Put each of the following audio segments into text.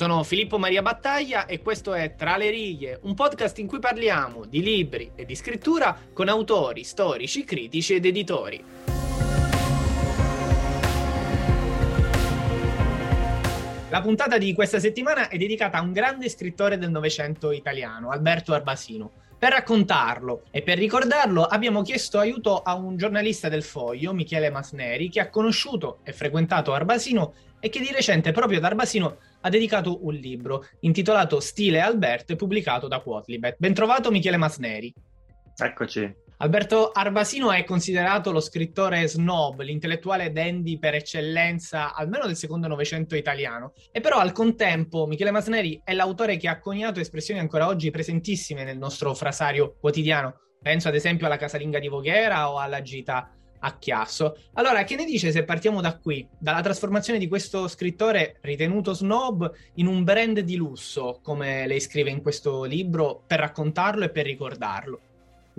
Sono Filippo Maria Battaglia e questo è Tra le righe, un podcast in cui parliamo di libri e di scrittura con autori, storici, critici ed editori. La puntata di questa settimana è dedicata a un grande scrittore del Novecento italiano, Alberto Arbasino. Per raccontarlo e per ricordarlo abbiamo chiesto aiuto a un giornalista del Foglio, Michele Masneri, che ha conosciuto e frequentato Arbasino e che di recente proprio ad Arbasino ha dedicato un libro intitolato Stile Alberto e pubblicato da Quotlibet. Bentrovato Michele Masneri. Eccoci. Alberto Arbasino è considerato lo scrittore snob, l'intellettuale dandy per eccellenza, almeno del secondo Novecento italiano. E però al contempo Michele Masneri è l'autore che ha coniato espressioni ancora oggi presentissime nel nostro frasario quotidiano. Penso ad esempio alla casalinga di Voghera o alla gita a Chiasso. Allora, che ne dice se partiamo da qui, dalla trasformazione di questo scrittore ritenuto snob in un brand di lusso, come lei scrive in questo libro, per raccontarlo e per ricordarlo?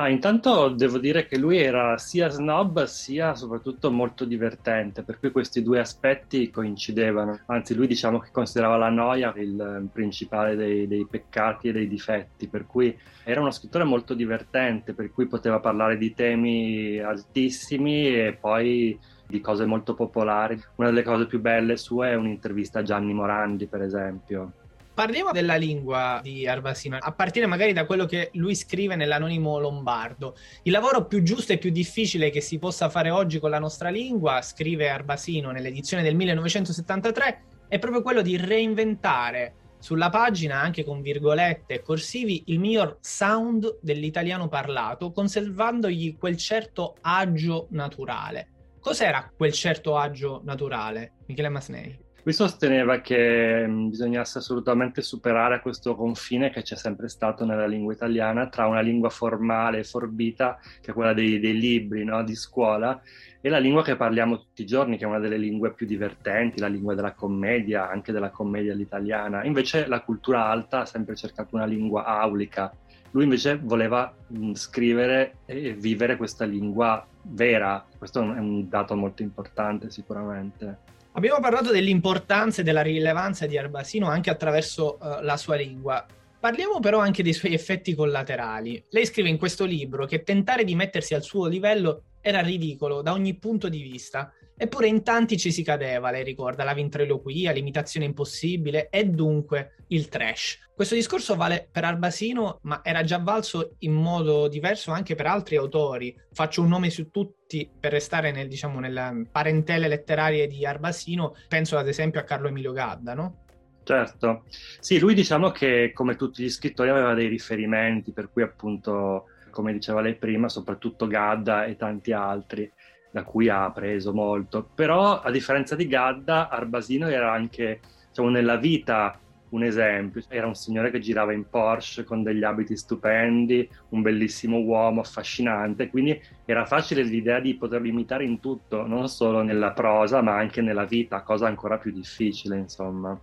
Ma intanto devo dire che lui era sia snob sia soprattutto molto divertente, per cui questi due aspetti coincidevano. Anzi, lui diciamo che considerava la noia il principale dei, dei peccati e dei difetti, per cui era uno scrittore molto divertente, per cui poteva parlare di temi altissimi e poi di cose molto popolari. Una delle cose più belle sue è un'intervista a Gianni Morandi, per esempio Parliamo della lingua di Arbasino, a partire magari da quello che lui scrive nell'anonimo lombardo. Il lavoro più giusto e più difficile che si possa fare oggi con la nostra lingua, scrive Arbasino nell'edizione del 1973, è proprio quello di reinventare sulla pagina, anche con virgolette e corsivi, il miglior sound dell'italiano parlato, conservandogli quel certo agio naturale. Cos'era quel certo agio naturale, Michele Masnei? Lui sosteneva che mm, bisognasse assolutamente superare questo confine che c'è sempre stato nella lingua italiana tra una lingua formale e forbita, che è quella dei, dei libri no? di scuola, e la lingua che parliamo tutti i giorni, che è una delle lingue più divertenti, la lingua della commedia, anche della commedia all'italiana. Invece la cultura alta ha sempre cercato una lingua aulica. Lui invece voleva mh, mm, scrivere e vivere questa lingua vera. Questo è un dato molto importante sicuramente. Abbiamo parlato dell'importanza e della rilevanza di Arbasino anche attraverso uh, la sua lingua. Parliamo però anche dei suoi effetti collaterali. Lei scrive in questo libro che tentare di mettersi al suo livello era ridicolo da ogni punto di vista Eppure in tanti ci si cadeva, lei ricorda, la ventriloquia, l'imitazione impossibile e dunque il trash. Questo discorso vale per Arbasino, ma era già valso in modo diverso anche per altri autori. Faccio un nome su tutti per restare nel, diciamo, nelle parentele letterarie di Arbasino, penso ad esempio a Carlo Emilio Gadda, no? Certo, sì, lui diciamo che come tutti gli scrittori aveva dei riferimenti, per cui appunto, come diceva lei prima, soprattutto Gadda e tanti altri da cui ha preso molto. Però, a differenza di Gadda, Arbasino era anche, diciamo, nella vita un esempio. Era un signore che girava in Porsche con degli abiti stupendi, un bellissimo uomo, affascinante, quindi era facile l'idea di poterlo imitare in tutto, non solo nella prosa, ma anche nella vita, cosa ancora più difficile, insomma.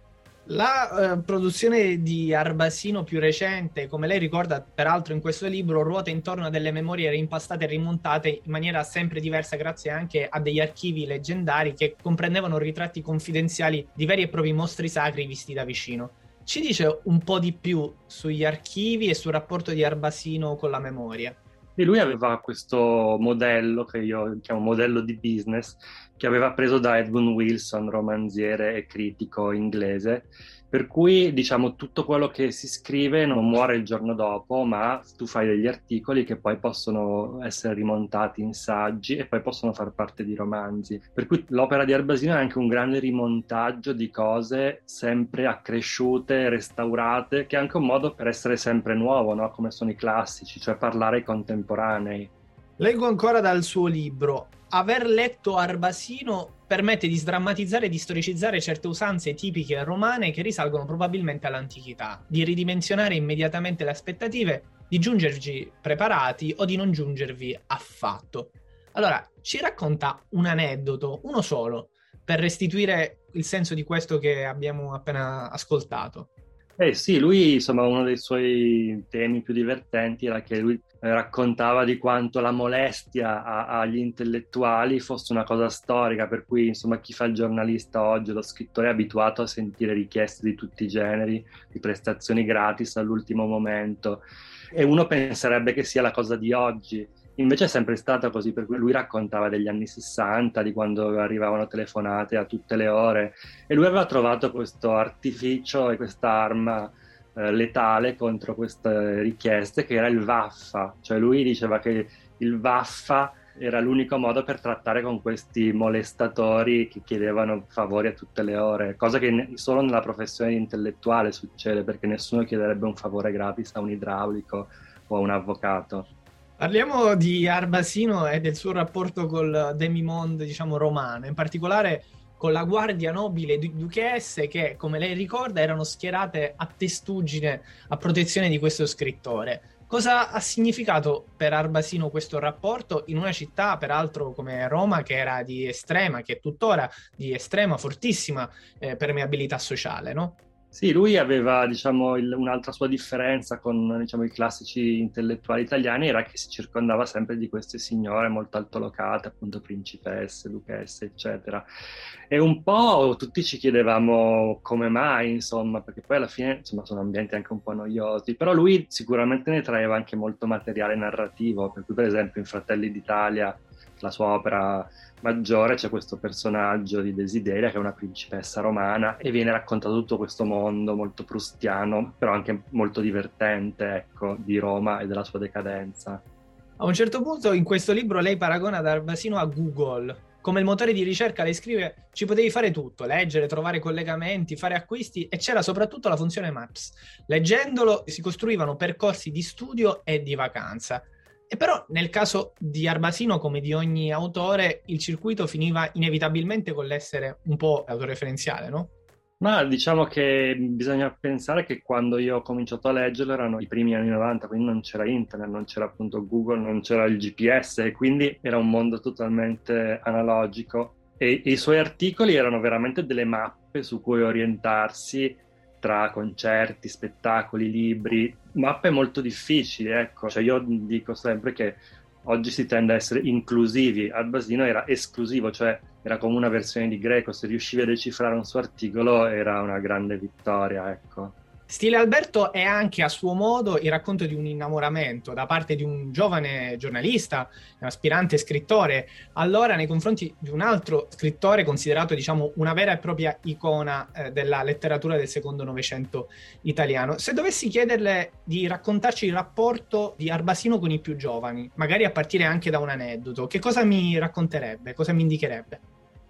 La eh, produzione di Arbasino più recente, come lei ricorda peraltro in questo libro, ruota intorno a delle memorie reimpastate e rimontate in maniera sempre diversa grazie anche a degli archivi leggendari che comprendevano ritratti confidenziali di veri e propri mostri sacri visti da vicino. Ci dice un po' di più sugli archivi e sul rapporto di Arbasino con la memoria? E lui aveva questo modello, che io chiamo modello di business, che aveva preso da Edmund Wilson, romanziere e critico inglese, per cui diciamo tutto quello che si scrive non muore il giorno dopo, ma tu fai degli articoli che poi possono essere rimontati in saggi e poi possono far parte di romanzi. Per cui l'opera di Arbasino è anche un grande rimontaggio di cose sempre accresciute, restaurate, che è anche un modo per essere sempre nuovo, no? come sono i classici, cioè parlare ai contemporanei. Leggo ancora dal suo libro. Aver letto Arbasino permette di sdrammatizzare e di storicizzare certe usanze tipiche romane che risalgono probabilmente all'antichità, di ridimensionare immediatamente le aspettative, di giungervi preparati o di non giungervi affatto. Allora, ci racconta un aneddoto, uno solo, per restituire il senso di questo che abbiamo appena ascoltato. Eh sì, lui insomma uno dei suoi temi più divertenti era che lui raccontava di quanto la molestia agli intellettuali fosse una cosa storica, per cui insomma chi fa il giornalista oggi, lo scrittore è abituato a sentire richieste di tutti i generi, di prestazioni gratis all'ultimo momento. E uno penserebbe che sia la cosa di oggi Invece è sempre stato così, per cui lui raccontava degli anni 60, di quando arrivavano telefonate a tutte le ore e lui aveva trovato questo artificio e quest'arma eh, letale contro queste richieste che era il vaffa, cioè lui diceva che il vaffa era l'unico modo per trattare con questi molestatori che chiedevano favori a tutte le ore, cosa che solo nella professione intellettuale succede perché nessuno chiederebbe un favore gratis a un idraulico o a un avvocato. Parliamo di Arbasino e del suo rapporto col demimonde, diciamo, romano, in particolare con la guardia nobile di duchesse che, come lei ricorda, erano schierate a testuggine a protezione di questo scrittore. Cosa ha significato per Arbasino questo rapporto in una città, peraltro come Roma, che era di estrema, che è tuttora di estrema, fortissima eh, permeabilità sociale, no? Sì, lui aveva diciamo, il, un'altra sua differenza con diciamo, i classici intellettuali italiani era che si circondava sempre di queste signore molto altolocate, appunto principesse, duchesse, eccetera. E un po' tutti ci chiedevamo come mai, insomma, perché poi alla fine insomma, sono ambienti anche un po' noiosi, però lui sicuramente ne traeva anche molto materiale narrativo, per cui per esempio in Fratelli d'Italia la sua opera maggiore c'è questo personaggio di Desideria che è una principessa romana e viene raccontato tutto questo mondo molto prustiano, però anche molto divertente, ecco, di Roma e della sua decadenza. A un certo punto in questo libro lei paragona Darbasino a Google. Come il motore di ricerca lei scrive ci potevi fare tutto, leggere, trovare collegamenti, fare acquisti e c'era soprattutto la funzione Maps. Leggendolo si costruivano percorsi di studio e di vacanza. E però nel caso di Arbasino, come di ogni autore, il circuito finiva inevitabilmente con l'essere un po' autoreferenziale, no? Ma diciamo che bisogna pensare che quando io ho cominciato a leggerlo erano i primi anni 90, quindi non c'era internet, non c'era appunto Google, non c'era il GPS e quindi era un mondo totalmente analogico e, i suoi articoli erano veramente delle mappe su cui orientarsi tra concerti, spettacoli, libri, mappe molto difficili, ecco. Cioè io dico sempre che oggi si tende a essere inclusivi, Albasino era esclusivo, cioè era come una versione di greco, se riuscivi a decifrare un suo articolo era una grande vittoria, ecco. Stile Alberto è anche a suo modo il racconto di un innamoramento da parte di un giovane giornalista, un aspirante scrittore, allora nei confronti di un altro scrittore considerato diciamo una vera e propria icona eh, della letteratura del secondo novecento italiano. Se dovessi chiederle di raccontarci il rapporto di Arbasino con i più giovani, magari a partire anche da un aneddoto, che cosa mi racconterebbe, cosa mi indicherebbe?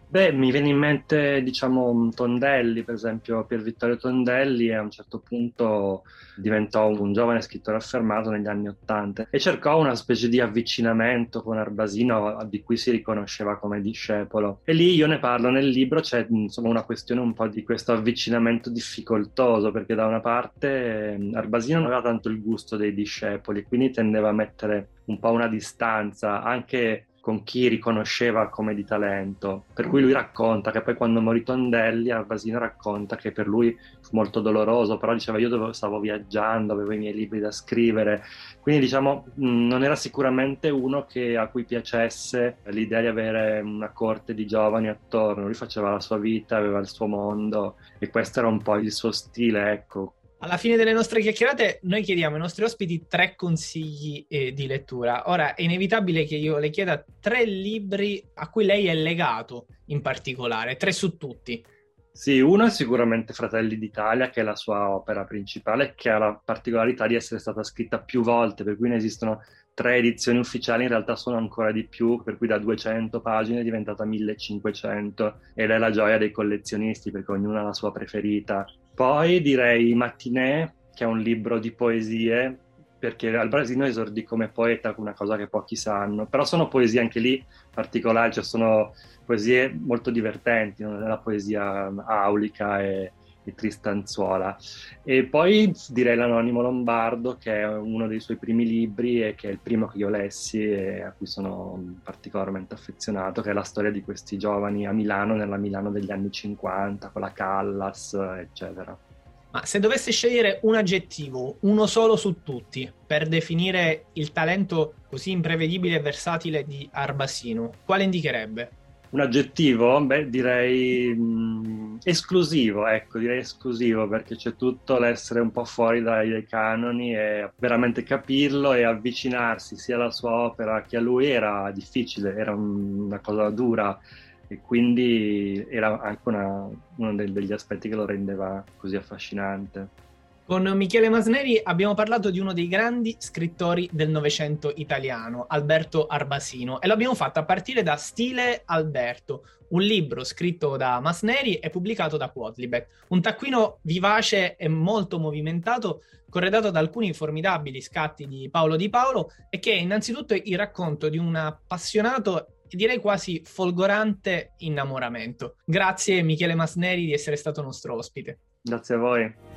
Beh, mi viene in mente, diciamo, Tondelli, per esempio, Pier Vittorio Tondelli a un certo punto diventò un giovane scrittore affermato negli anni Ottanta e cercò una specie di avvicinamento con Arbasino di cui si riconosceva come discepolo. E lì io ne parlo nel libro, c'è insomma una questione un po' di questo avvicinamento difficoltoso, perché da una parte Arbasino non aveva tanto il gusto dei discepoli, quindi tendeva a mettere un po' una distanza, anche con chi riconosceva come di talento. Per cui lui racconta che poi quando morì Tondelli, Arbasino racconta che per lui fu molto doloroso, però diceva io dovevo, stavo viaggiando, avevo i miei libri da scrivere, quindi diciamo non era sicuramente uno che, a cui piacesse l'idea di avere una corte di giovani attorno, lui faceva la sua vita, aveva il suo mondo e questo era un po' il suo stile, ecco, Alla fine delle nostre chiacchierate noi chiediamo ai nostri ospiti tre consigli eh, di lettura. Ora è inevitabile che io le chieda tre libri a cui lei è legato in particolare, tre su tutti. Sì, uno è sicuramente Fratelli d'Italia, che è la sua opera principale, che ha la particolarità di essere stata scritta più volte, per cui ne esistono tre edizioni ufficiali, in realtà sono ancora di più, per cui da 200 pagine è diventata 1500 ed è la gioia dei collezionisti perché ognuno ha la sua preferita. Poi direi Matinée, che è un libro di poesie, perché al Brasino esordì come poeta, una cosa che pochi sanno, però sono poesie anche lì particolari, cioè sono poesie molto divertenti, non è la poesia aulica e di Tristanzuola. E poi direi L'Anonimo Lombardo, che è uno dei suoi primi libri e che è il primo che io lessi e a cui sono particolarmente affezionato, che è la storia di questi giovani a Milano, nella Milano degli anni 50, con la Callas, eccetera. Ma se dovesse scegliere un aggettivo, uno solo su tutti, per definire il talento così imprevedibile e versatile di Arbasino, quale indicherebbe? Un aggettivo? Beh, direi mh, mm, esclusivo, ecco, direi esclusivo perché c'è tutto l'essere un po' fuori dai, dai, canoni e veramente capirlo e avvicinarsi sia alla sua opera che a lui era difficile, era un, una cosa dura e quindi era anche una, uno degli aspetti che lo rendeva così affascinante. Con Michele Masneri abbiamo parlato di uno dei grandi scrittori del Novecento italiano, Alberto Arbasino, e l'abbiamo fatto a partire da Stile Alberto, un libro scritto da Masneri e pubblicato da Quadlibet. Un taccuino vivace e molto movimentato, corredato da alcuni formidabili scatti di Paolo Di Paolo e che è innanzitutto il racconto di un appassionato e direi quasi folgorante innamoramento. Grazie Michele Masneri di essere stato nostro ospite. Grazie a voi.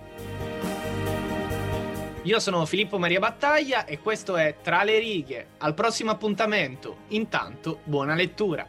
Io sono Filippo Maria Battaglia e questo è Tra le righe. Al prossimo appuntamento. Intanto, buona lettura.